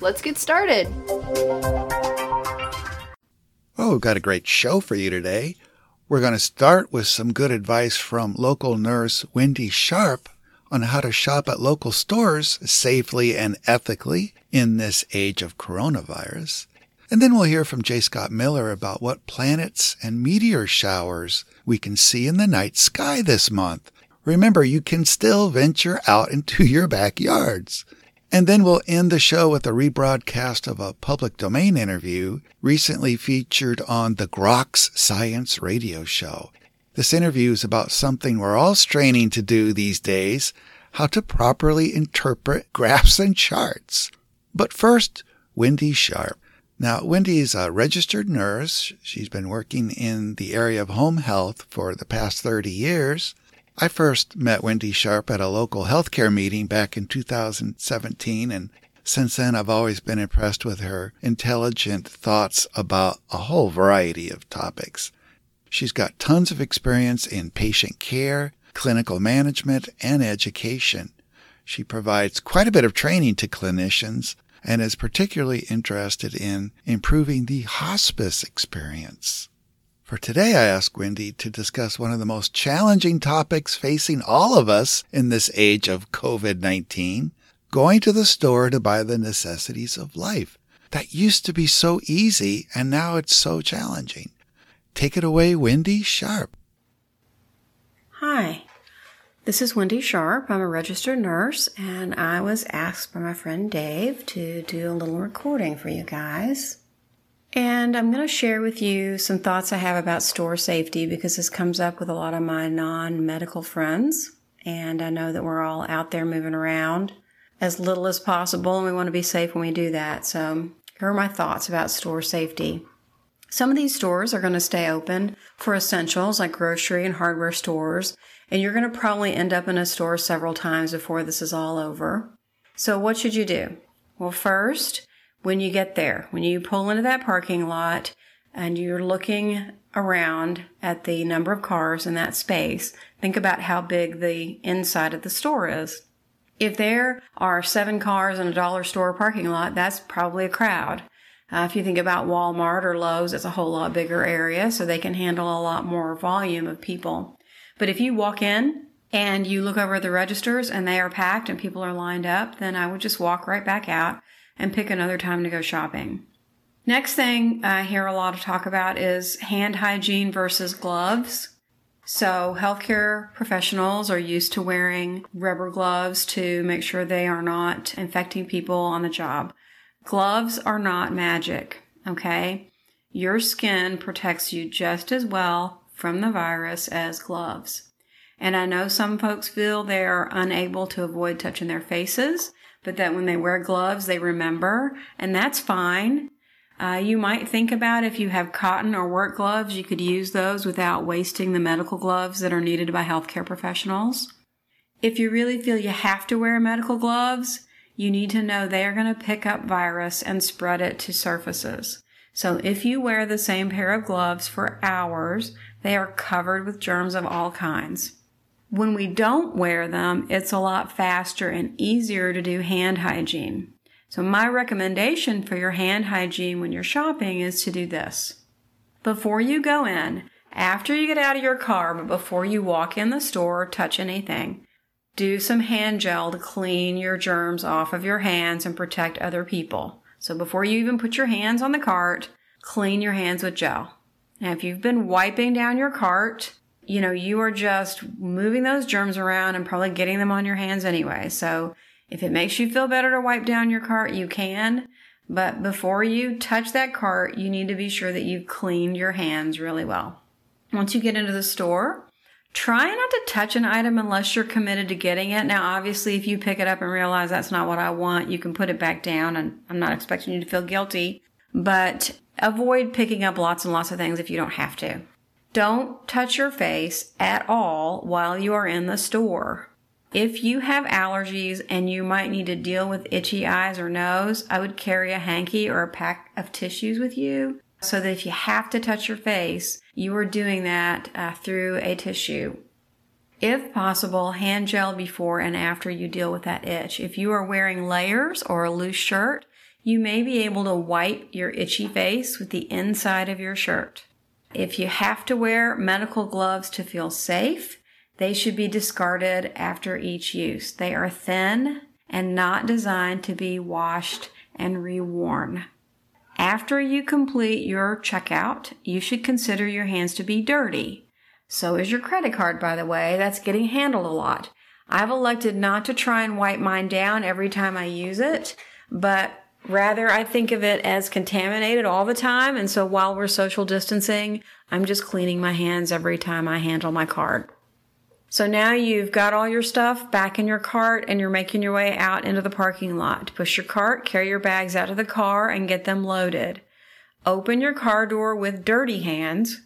let's get started. Oh, we've got a great show for you today. We're going to start with some good advice from local nurse Wendy Sharp on how to shop at local stores safely and ethically in this age of coronavirus. And then we'll hear from J. Scott Miller about what planets and meteor showers we can see in the night sky this month. Remember, you can still venture out into your backyards. And then we'll end the show with a rebroadcast of a public domain interview recently featured on the Groks Science Radio Show. This interview is about something we're all straining to do these days how to properly interpret graphs and charts. But first, Wendy Sharp. Now, Wendy is a registered nurse. She's been working in the area of home health for the past 30 years. I first met Wendy Sharp at a local healthcare meeting back in 2017, and since then I've always been impressed with her intelligent thoughts about a whole variety of topics. She's got tons of experience in patient care, clinical management, and education. She provides quite a bit of training to clinicians and is particularly interested in improving the hospice experience. For today, I asked Wendy to discuss one of the most challenging topics facing all of us in this age of COVID 19 going to the store to buy the necessities of life. That used to be so easy, and now it's so challenging. Take it away, Wendy Sharp. Hi, this is Wendy Sharp. I'm a registered nurse, and I was asked by my friend Dave to do a little recording for you guys. And I'm going to share with you some thoughts I have about store safety because this comes up with a lot of my non medical friends. And I know that we're all out there moving around as little as possible, and we want to be safe when we do that. So, here are my thoughts about store safety. Some of these stores are going to stay open for essentials like grocery and hardware stores, and you're going to probably end up in a store several times before this is all over. So, what should you do? Well, first, when you get there. When you pull into that parking lot and you're looking around at the number of cars in that space, think about how big the inside of the store is. If there are seven cars in a dollar store parking lot, that's probably a crowd. Uh, if you think about Walmart or Lowe's, it's a whole lot bigger area, so they can handle a lot more volume of people. But if you walk in and you look over the registers and they are packed and people are lined up, then I would just walk right back out and pick another time to go shopping. Next thing I hear a lot of talk about is hand hygiene versus gloves. So, healthcare professionals are used to wearing rubber gloves to make sure they are not infecting people on the job. Gloves are not magic, okay? Your skin protects you just as well from the virus as gloves. And I know some folks feel they are unable to avoid touching their faces but that when they wear gloves, they remember, and that's fine. Uh, you might think about if you have cotton or work gloves, you could use those without wasting the medical gloves that are needed by healthcare professionals. If you really feel you have to wear medical gloves, you need to know they are going to pick up virus and spread it to surfaces. So if you wear the same pair of gloves for hours, they are covered with germs of all kinds. When we don't wear them, it's a lot faster and easier to do hand hygiene. So my recommendation for your hand hygiene when you're shopping is to do this. Before you go in, after you get out of your car, but before you walk in the store or touch anything, do some hand gel to clean your germs off of your hands and protect other people. So before you even put your hands on the cart, clean your hands with gel. Now, if you've been wiping down your cart, you know, you are just moving those germs around and probably getting them on your hands anyway. So if it makes you feel better to wipe down your cart, you can. But before you touch that cart, you need to be sure that you've cleaned your hands really well. Once you get into the store, Try not to touch an item unless you're committed to getting it. Now, obviously, if you pick it up and realize that's not what I want, you can put it back down and I'm not expecting you to feel guilty, but avoid picking up lots and lots of things if you don't have to. Don't touch your face at all while you are in the store. If you have allergies and you might need to deal with itchy eyes or nose, I would carry a hanky or a pack of tissues with you so that if you have to touch your face, you are doing that uh, through a tissue. If possible, hand gel before and after you deal with that itch. If you are wearing layers or a loose shirt, you may be able to wipe your itchy face with the inside of your shirt. If you have to wear medical gloves to feel safe, they should be discarded after each use. They are thin and not designed to be washed and reworn. After you complete your checkout, you should consider your hands to be dirty. So is your credit card, by the way. That's getting handled a lot. I've elected not to try and wipe mine down every time I use it, but rather I think of it as contaminated all the time. And so while we're social distancing, I'm just cleaning my hands every time I handle my card. So now you've got all your stuff back in your cart and you're making your way out into the parking lot. Push your cart, carry your bags out of the car and get them loaded. Open your car door with dirty hands,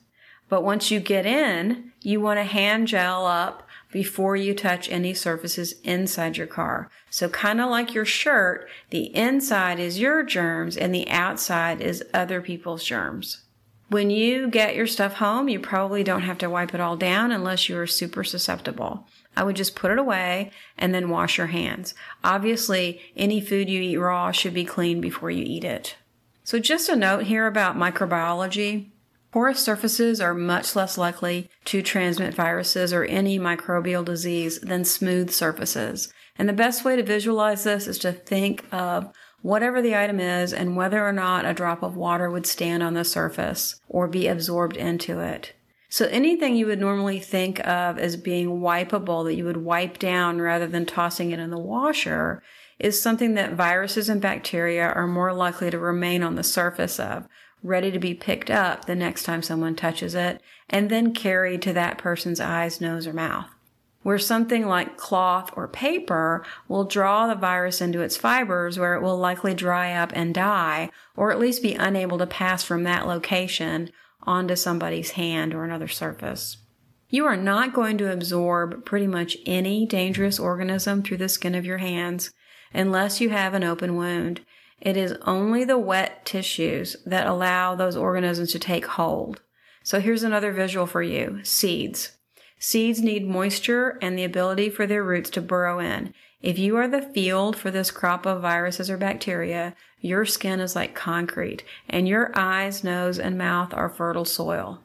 but once you get in, you want to hand gel up before you touch any surfaces inside your car. So kind of like your shirt, the inside is your germs and the outside is other people's germs. When you get your stuff home, you probably don't have to wipe it all down unless you are super susceptible. I would just put it away and then wash your hands. Obviously, any food you eat raw should be clean before you eat it. So just a note here about microbiology. Porous surfaces are much less likely to transmit viruses or any microbial disease than smooth surfaces. And the best way to visualize this is to think of whatever the item is and whether or not a drop of water would stand on the surface or be absorbed into it. So anything you would normally think of as being wipeable that you would wipe down rather than tossing it in the washer is something that viruses and bacteria are more likely to remain on the surface of, ready to be picked up the next time someone touches it and then carried to that person's eyes, nose, or mouth where something like cloth or paper will draw the virus into its fibers where it will likely dry up and die, or at least be unable to pass from that location onto somebody's hand or another surface. You are not going to absorb pretty much any dangerous organism through the skin of your hands unless you have an open wound. It is only the wet tissues that allow those organisms to take hold. So here's another visual for you. Seeds. Seeds need moisture and the ability for their roots to burrow in. If you are the field for this crop of viruses or bacteria, your skin is like concrete and your eyes, nose, and mouth are fertile soil.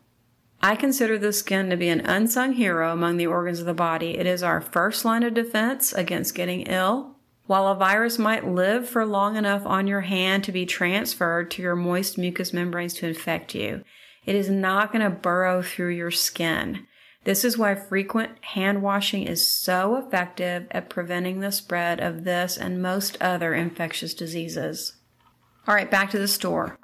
I consider the skin to be an unsung hero among the organs of the body. It is our first line of defense against getting ill. While a virus might live for long enough on your hand to be transferred to your moist mucous membranes to infect you, it is not going to burrow through your skin. This is why frequent hand washing is so effective at preventing the spread of this and most other infectious diseases. All right, back to the store.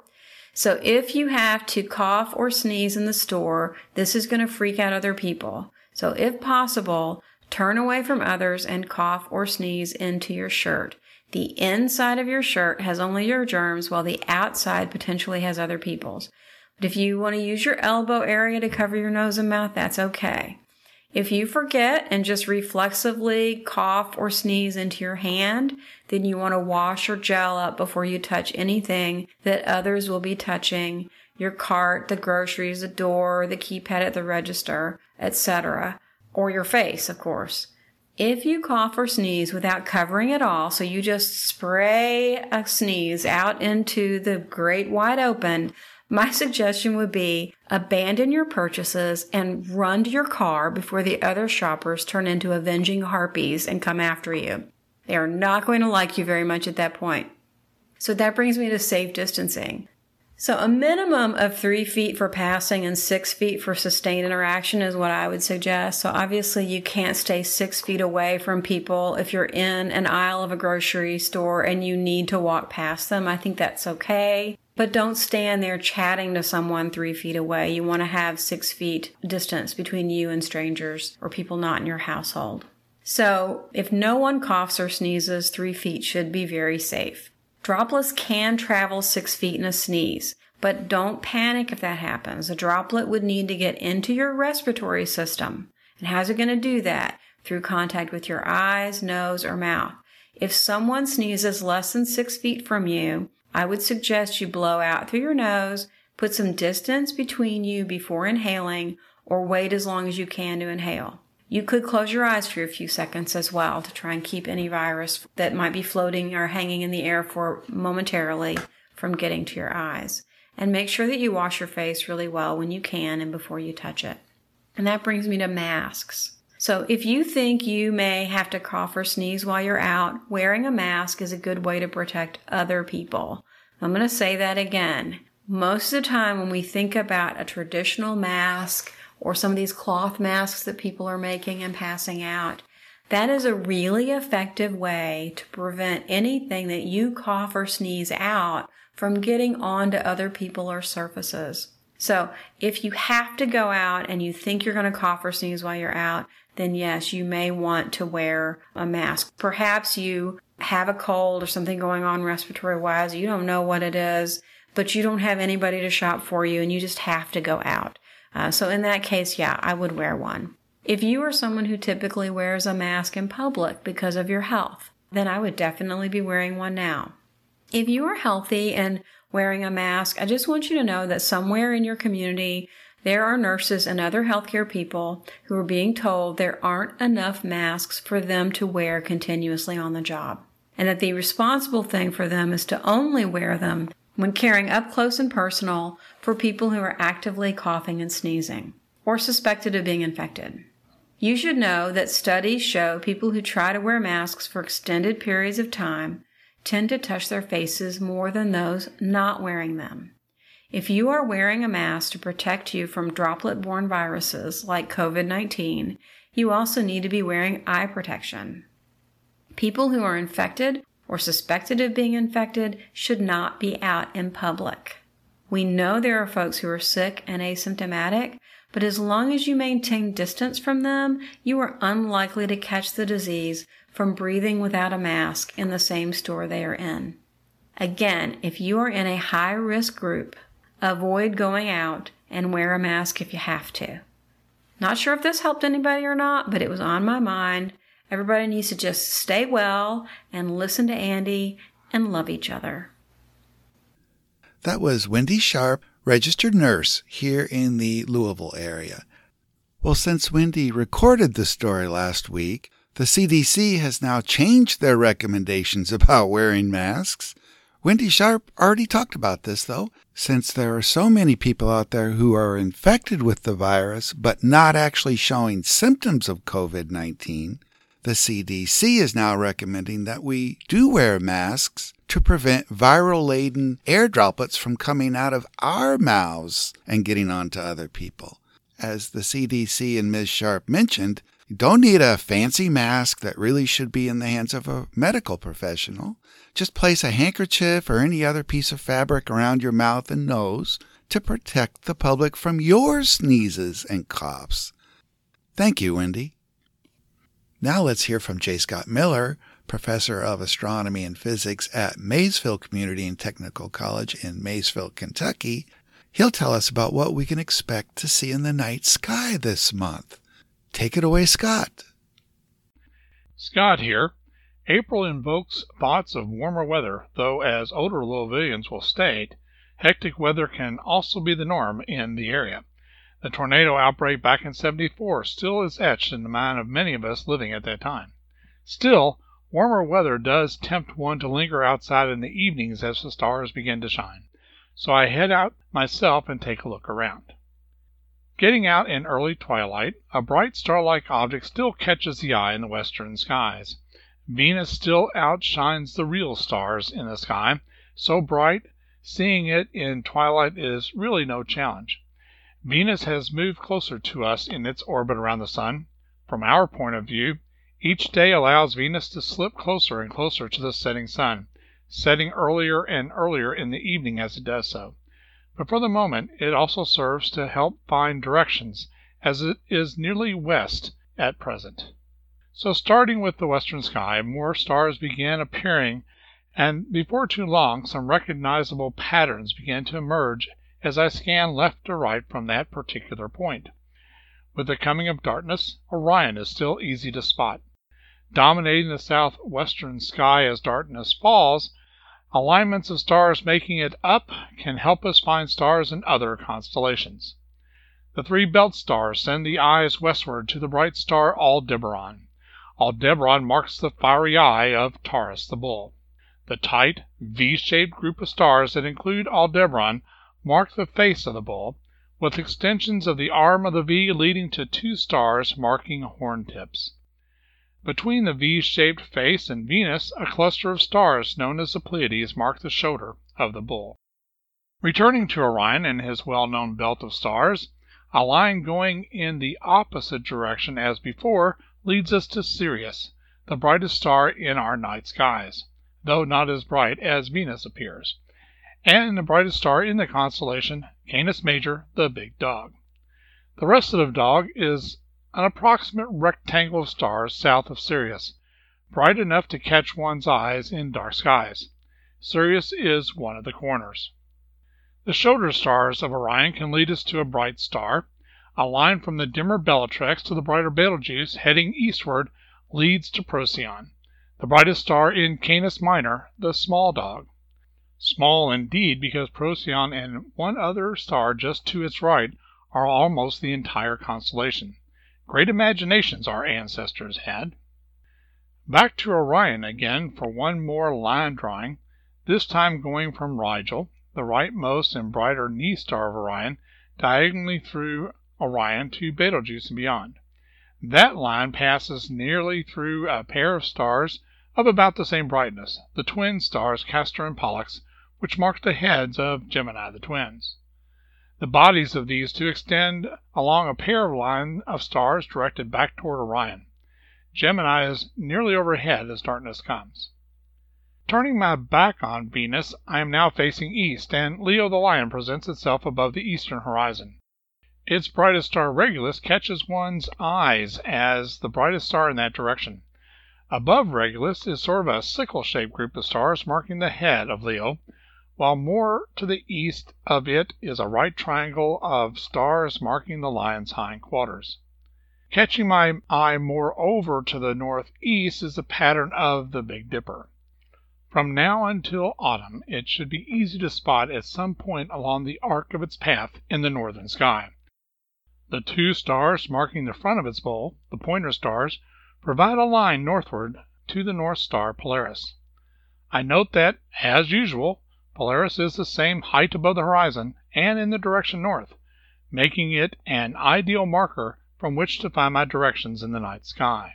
So if you have to cough or sneeze in the store, this is going to freak out other people. So if possible, turn away from others and cough or sneeze into your shirt. The inside of your shirt has only your germs while the outside potentially has other people's. But if you want to use your elbow area to cover your nose and mouth, that's okay. If you forget and just reflexively cough or sneeze into your hand, then you want to wash or gel up before you touch anything that others will be touching, your cart, the groceries, the door, the keypad at the register, etc., or your face, of course. If you cough or sneeze without covering at all, so you just spray a sneeze out into the great wide open, my suggestion would be abandon your purchases and run to your car before the other shoppers turn into avenging harpies and come after you. They are not going to like you very much at that point. So that brings me to safe distancing. So a minimum of three feet for passing and six feet for sustained interaction is what I would suggest. So obviously you can't stay six feet away from people if you're in an aisle of a grocery store and you need to walk past them. I think that's okay. But don't stand there chatting to someone three feet away. You want to have six feet distance between you and strangers or people not in your household. So, if no one coughs or sneezes, three feet should be very safe. Droplets can travel six feet in a sneeze, but don't panic if that happens. A droplet would need to get into your respiratory system. And how's it going to do that? Through contact with your eyes, nose, or mouth. If someone sneezes less than six feet from you, I would suggest you blow out through your nose, put some distance between you before inhaling, or wait as long as you can to inhale. You could close your eyes for a few seconds as well to try and keep any virus that might be floating or hanging in the air for momentarily from getting to your eyes. And make sure that you wash your face really well when you can and before you touch it. And that brings me to masks. So if you think you may have to cough or sneeze while you're out, wearing a mask is a good way to protect other people. I'm going to say that again. Most of the time when we think about a traditional mask or some of these cloth masks that people are making and passing out, that is a really effective way to prevent anything that you cough or sneeze out from getting onto other people or surfaces. So if you have to go out and you think you're going to cough or sneeze while you're out, then yes, you may want to wear a mask. Perhaps you have a cold or something going on respiratory wise. You don't know what it is, but you don't have anybody to shop for you and you just have to go out. Uh, so in that case, yeah, I would wear one. If you are someone who typically wears a mask in public because of your health, then I would definitely be wearing one now. If you are healthy and wearing a mask, I just want you to know that somewhere in your community, there are nurses and other healthcare people who are being told there aren't enough masks for them to wear continuously on the job, and that the responsible thing for them is to only wear them when caring up close and personal for people who are actively coughing and sneezing or suspected of being infected. You should know that studies show people who try to wear masks for extended periods of time tend to touch their faces more than those not wearing them. If you are wearing a mask to protect you from droplet borne viruses like COVID 19, you also need to be wearing eye protection. People who are infected or suspected of being infected should not be out in public. We know there are folks who are sick and asymptomatic, but as long as you maintain distance from them, you are unlikely to catch the disease from breathing without a mask in the same store they are in. Again, if you are in a high risk group, Avoid going out and wear a mask if you have to. Not sure if this helped anybody or not, but it was on my mind. Everybody needs to just stay well and listen to Andy and love each other. That was Wendy Sharp, registered nurse here in the Louisville area. Well, since Wendy recorded the story last week, the CDC has now changed their recommendations about wearing masks. Wendy Sharp already talked about this, though, since there are so many people out there who are infected with the virus but not actually showing symptoms of COVID 19. The CDC is now recommending that we do wear masks to prevent viral laden air droplets from coming out of our mouths and getting onto other people. As the CDC and Ms. Sharp mentioned, you don't need a fancy mask that really should be in the hands of a medical professional. Just place a handkerchief or any other piece of fabric around your mouth and nose to protect the public from your sneezes and coughs. Thank you, Wendy. Now let's hear from J. Scott Miller, professor of astronomy and physics at Maysville Community and Technical College in Maysville, Kentucky. He'll tell us about what we can expect to see in the night sky this month. Take it away, Scott. Scott here. April invokes thoughts of warmer weather, though, as older Louisvillians will state, hectic weather can also be the norm in the area. The tornado outbreak back in 74 still is etched in the mind of many of us living at that time. Still, warmer weather does tempt one to linger outside in the evenings as the stars begin to shine. So I head out myself and take a look around. Getting out in early twilight, a bright star-like object still catches the eye in the western skies. Venus still outshines the real stars in the sky, so bright seeing it in twilight is really no challenge. Venus has moved closer to us in its orbit around the sun. From our point of view, each day allows Venus to slip closer and closer to the setting sun, setting earlier and earlier in the evening as it does so. But for the moment it also serves to help find directions, as it is nearly west at present. So starting with the western sky, more stars began appearing, and before too long some recognizable patterns began to emerge as I scan left to right from that particular point. With the coming of darkness, Orion is still easy to spot. Dominating the southwestern sky as darkness falls, alignments of stars making it up can help us find stars in other constellations. The three belt stars send the eyes westward to the bright star Aldebaran. Aldebaran marks the fiery eye of Taurus the Bull. The tight, V shaped group of stars that include Aldebaran mark the face of the bull, with extensions of the arm of the V leading to two stars marking horn tips. Between the V shaped face and Venus, a cluster of stars known as the Pleiades mark the shoulder of the bull. Returning to Orion and his well known belt of stars, a line going in the opposite direction as before leads us to Sirius, the brightest star in our night skies, though not as bright as Venus appears and the brightest star in the constellation, Canis Major, the big dog. The rest of the dog is an approximate rectangle of stars south of Sirius, bright enough to catch one's eyes in dark skies. Sirius is one of the corners. The shoulder stars of Orion can lead us to a bright star. A line from the dimmer Bellatrix to the brighter Betelgeuse heading eastward leads to Procyon, the brightest star in Canis Minor, the small dog. Small indeed, because Procyon and one other star just to its right are almost the entire constellation. Great imaginations our ancestors had. Back to Orion again for one more line drawing, this time going from Rigel, the rightmost and brighter knee star of Orion, diagonally through Orion to Betelgeuse and beyond. That line passes nearly through a pair of stars of about the same brightness, the twin stars Castor and Pollux, which mark the heads of Gemini the twins. The bodies of these two extend along a pair of lines of stars directed back toward Orion. Gemini is nearly overhead as darkness comes. Turning my back on Venus, I am now facing east, and Leo the Lion presents itself above the eastern horizon. Its brightest star Regulus catches one's eyes as the brightest star in that direction. Above Regulus is sort of a sickle shaped group of stars marking the head of Leo, while more to the east of it is a right triangle of stars marking the lion's hind quarters. Catching my eye moreover to the northeast is the pattern of the Big Dipper. From now until autumn it should be easy to spot at some point along the arc of its path in the northern sky. The two stars marking the front of its bowl, the pointer stars, provide a line northward to the North Star Polaris. I note that, as usual, Polaris is the same height above the horizon and in the direction north, making it an ideal marker from which to find my directions in the night sky.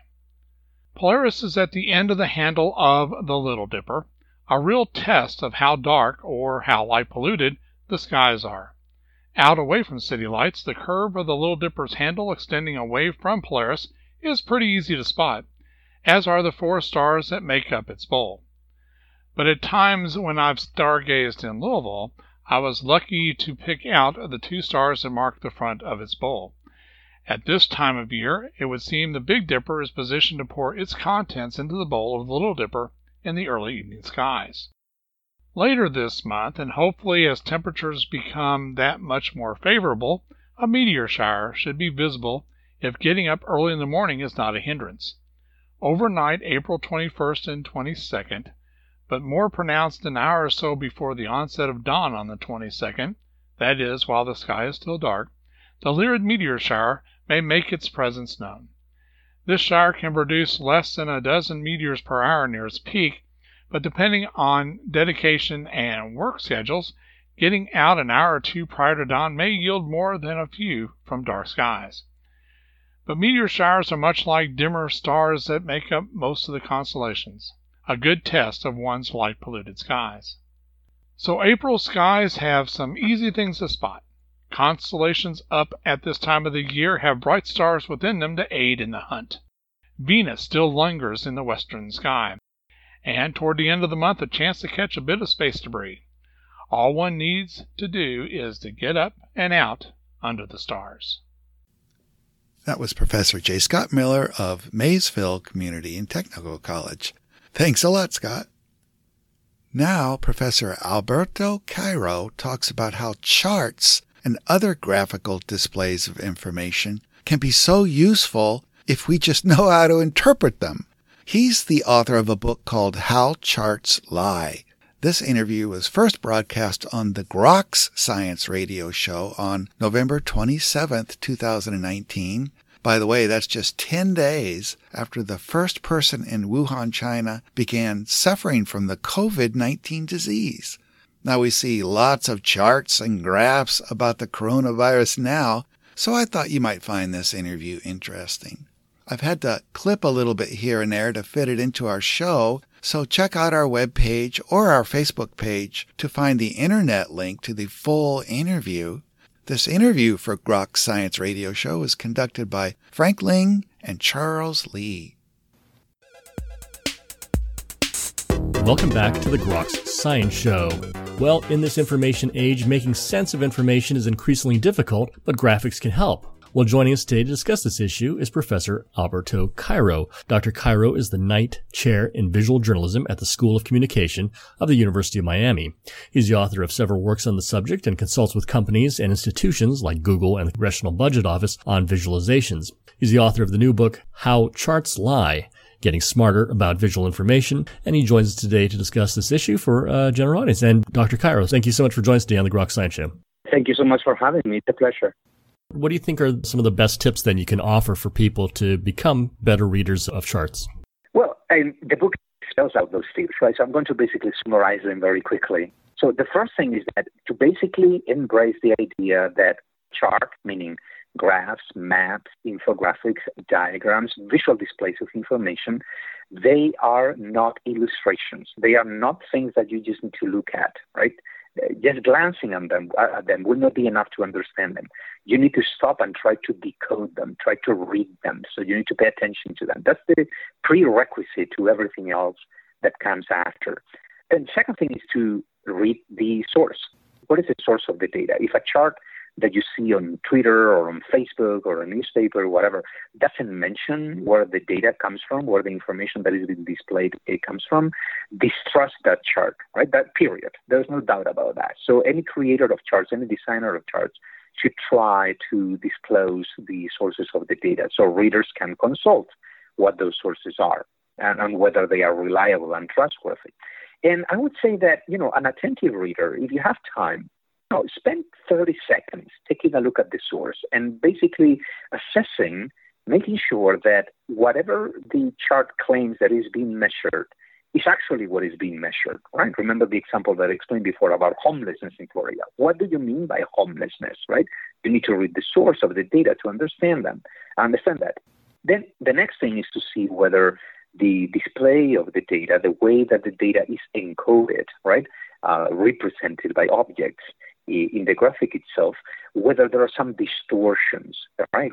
Polaris is at the end of the handle of the Little Dipper, a real test of how dark, or how light polluted, the skies are. Out away from city lights, the curve of the Little Dipper's handle extending away from Polaris is pretty easy to spot, as are the four stars that make up its bowl. But at times when I've stargazed in Louisville, I was lucky to pick out the two stars that mark the front of its bowl. At this time of year it would seem the Big Dipper is positioned to pour its contents into the bowl of the Little Dipper in the early evening skies. Later this month, and hopefully as temperatures become that much more favorable, a meteor shower should be visible if getting up early in the morning is not a hindrance. Overnight, April 21st and 22nd, but more pronounced an hour or so before the onset of dawn on the 22nd, that is, while the sky is still dark, the Lyrid meteor shower may make its presence known. This shower can produce less than a dozen meteors per hour near its peak, but depending on dedication and work schedules, getting out an hour or two prior to dawn may yield more than a few from dark skies. But meteor showers are much like dimmer stars that make up most of the constellations a good test of one's light polluted skies. So April skies have some easy things to spot. Constellations up at this time of the year have bright stars within them to aid in the hunt. Venus still lingers in the western sky. and toward the end of the month, a chance to catch a bit of space debris. All one needs to do is to get up and out under the stars. That was Professor J. Scott Miller of Maysville Community and Technical College. Thanks a lot, Scott. Now, Professor Alberto Cairo talks about how charts and other graphical displays of information can be so useful if we just know how to interpret them. He's the author of a book called How Charts Lie. This interview was first broadcast on the Groks Science Radio Show on November 27, 2019. By the way, that's just 10 days after the first person in Wuhan, China began suffering from the COVID 19 disease. Now we see lots of charts and graphs about the coronavirus now, so I thought you might find this interview interesting. I've had to clip a little bit here and there to fit it into our show, so check out our webpage or our Facebook page to find the internet link to the full interview. This interview for Groks Science Radio Show is conducted by Frank Ling and Charles Lee. Welcome back to the Groks Science Show. Well, in this information age, making sense of information is increasingly difficult, but graphics can help. Well, joining us today to discuss this issue is Professor Alberto Cairo. Dr. Cairo is the Knight Chair in Visual Journalism at the School of Communication of the University of Miami. He's the author of several works on the subject and consults with companies and institutions like Google and the Congressional Budget Office on visualizations. He's the author of the new book, How Charts Lie, Getting Smarter About Visual Information, and he joins us today to discuss this issue for a general audience. And Dr. Cairo, thank you so much for joining us today on the Grok Science Show. Thank you so much for having me. It's a pleasure. What do you think are some of the best tips then you can offer for people to become better readers of charts? Well, the book spells out those tips, right? So I'm going to basically summarize them very quickly. So the first thing is that to basically embrace the idea that chart, meaning graphs, maps, infographics, diagrams, visual displays of information, they are not illustrations. They are not things that you just need to look at, right? Just glancing at them, uh, at them will not be enough to understand them. You need to stop and try to decode them, try to read them. So you need to pay attention to them. That's the prerequisite to everything else that comes after. And second thing is to read the source. What is the source of the data? If a chart that you see on Twitter or on Facebook or a newspaper or whatever doesn't mention where the data comes from, where the information that is being displayed it comes from, distrust that chart, right? That period. There's no doubt about that. So any creator of charts, any designer of charts should try to disclose the sources of the data so readers can consult what those sources are and, and whether they are reliable and trustworthy. And I would say that, you know, an attentive reader, if you have time, no, spend 30 seconds taking a look at the source and basically assessing, making sure that whatever the chart claims that is being measured is actually what is being measured, right? Remember the example that I explained before about homelessness in Florida. What do you mean by homelessness, right? You need to read the source of the data to understand them, understand that. Then the next thing is to see whether the display of the data, the way that the data is encoded, right, uh, represented by objects, in the graphic itself, whether there are some distortions, right?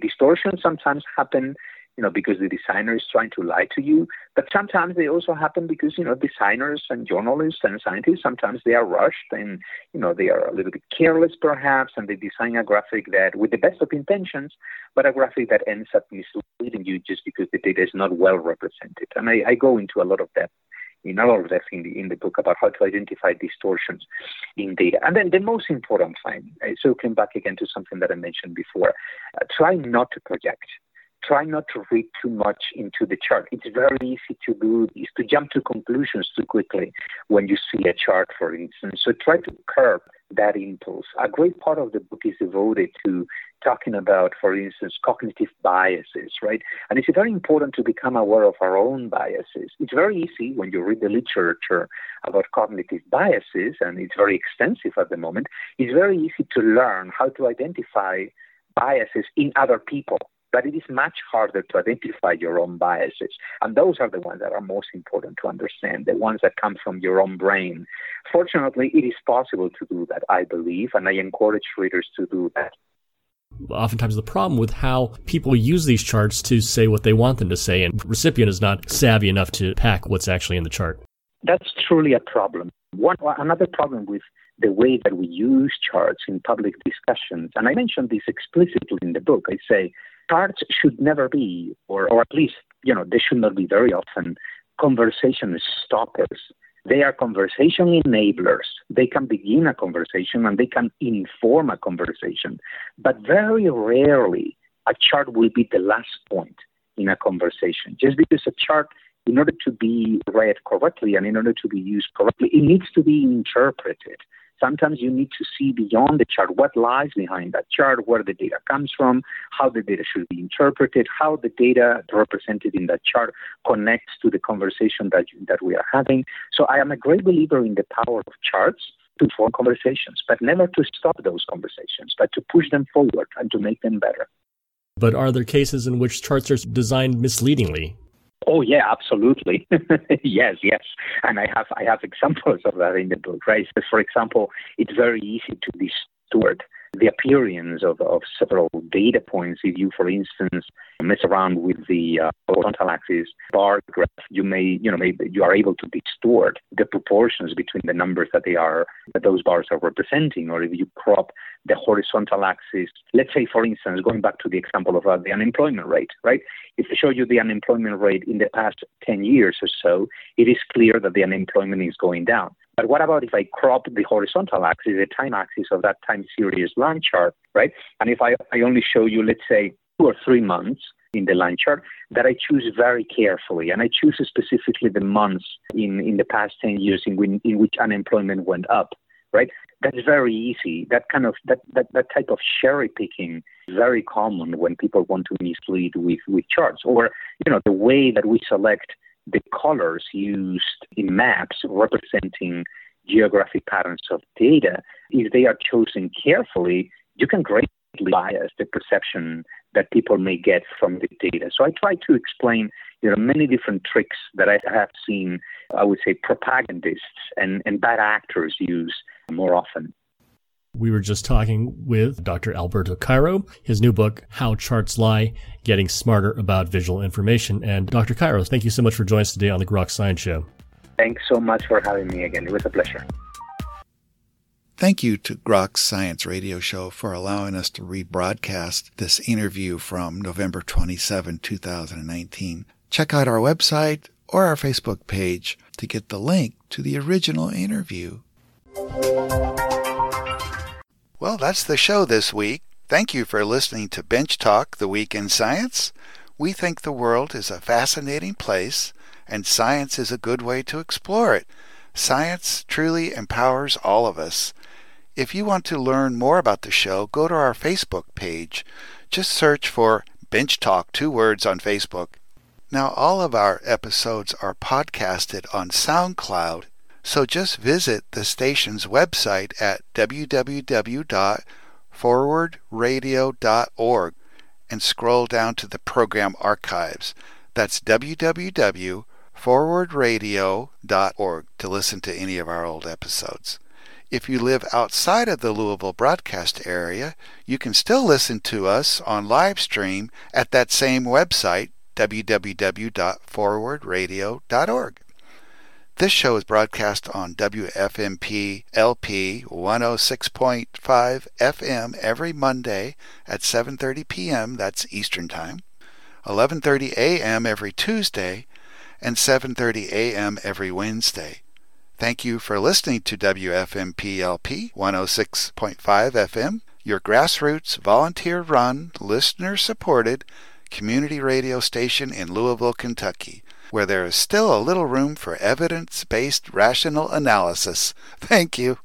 Distortions sometimes happen, you know, because the designer is trying to lie to you, but sometimes they also happen because, you know, designers and journalists and scientists, sometimes they are rushed and, you know, they are a little bit careless perhaps, and they design a graphic that, with the best of intentions, but a graphic that ends up misleading you just because the data is not well represented. And I, I go into a lot of that in of that in the, in the book about how to identify distortions in data. And then the most important thing, uh, circling back again to something that I mentioned before, uh, try not to project. Try not to read too much into the chart. It's very easy to do this, to jump to conclusions too quickly when you see a chart, for instance. So try to curb that impulse. A great part of the book is devoted to talking about, for instance, cognitive biases, right? And it's very important to become aware of our own biases. It's very easy when you read the literature about cognitive biases, and it's very extensive at the moment, it's very easy to learn how to identify biases in other people. But it is much harder to identify your own biases. And those are the ones that are most important to understand, the ones that come from your own brain. Fortunately, it is possible to do that, I believe, and I encourage readers to do that. oftentimes the problem with how people use these charts to say what they want them to say, and the recipient is not savvy enough to pack what's actually in the chart. That's truly a problem. One another problem with the way that we use charts in public discussions, and I mentioned this explicitly in the book. I say charts should never be, or, or at least you know, they should not be very often conversation stoppers. They are conversation enablers. They can begin a conversation and they can inform a conversation. But very rarely a chart will be the last point in a conversation. Just because a chart, in order to be read correctly and in order to be used correctly, it needs to be interpreted. Sometimes you need to see beyond the chart what lies behind that chart, where the data comes from, how the data should be interpreted, how the data represented in that chart connects to the conversation that, that we are having. So I am a great believer in the power of charts to form conversations, but never to stop those conversations, but to push them forward and to make them better. But are there cases in which charts are designed misleadingly? Oh yeah, absolutely. yes, yes. And I have I have examples of that in the book, right? So for example, it's very easy to distort the appearance of, of several data points. If you, for instance, mess around with the uh, horizontal axis bar graph, you may, you know, maybe you are able to distort the proportions between the numbers that they are, that those bars are representing. Or if you crop the horizontal axis, let's say, for instance, going back to the example of uh, the unemployment rate, right? If I show you the unemployment rate in the past 10 years or so, it is clear that the unemployment is going down. But what about if I crop the horizontal axis, the time axis of that time series line chart, right? And if I, I only show you, let's say, two or three months in the line chart, that I choose very carefully. And I choose specifically the months in, in the past 10 years in, when, in which unemployment went up, right? That's very easy. That kind of, that, that, that type of cherry picking is very common when people want to mislead with, with charts. Or, you know, the way that we select the colors used in maps representing geographic patterns of data, if they are chosen carefully, you can greatly bias the perception that people may get from the data. So I try to explain you know, many different tricks that I have seen, I would say, propagandists and, and bad actors use more often. We were just talking with Dr. Alberto Cairo, his new book, How Charts Lie, Getting Smarter About Visual Information. And Dr. Cairo, thank you so much for joining us today on the Grok Science Show. Thanks so much for having me again. It was a pleasure. Thank you to Grok's Science Radio Show for allowing us to rebroadcast this interview from November 27, 2019. Check out our website or our Facebook page to get the link to the original interview. Well, that's the show this week. Thank you for listening to Bench Talk, the Week in Science. We think the world is a fascinating place, and science is a good way to explore it. Science truly empowers all of us. If you want to learn more about the show, go to our Facebook page. Just search for Bench Talk, two words on Facebook. Now, all of our episodes are podcasted on SoundCloud so just visit the station's website at www.forwardradio.org and scroll down to the program archives. That's www.forwardradio.org to listen to any of our old episodes. If you live outside of the Louisville broadcast area, you can still listen to us on live stream at that same website, www.forwardradio.org. This show is broadcast on WFMP LP 106.5 FM every Monday at 7:30 p.m. that's Eastern Time, 11:30 a.m. every Tuesday, and 7:30 a.m. every Wednesday. Thank you for listening to WFMP LP 106.5 FM, your grassroots, volunteer run, listener supported community radio station in Louisville, Kentucky where there is still a little room for evidence based rational analysis. Thank you.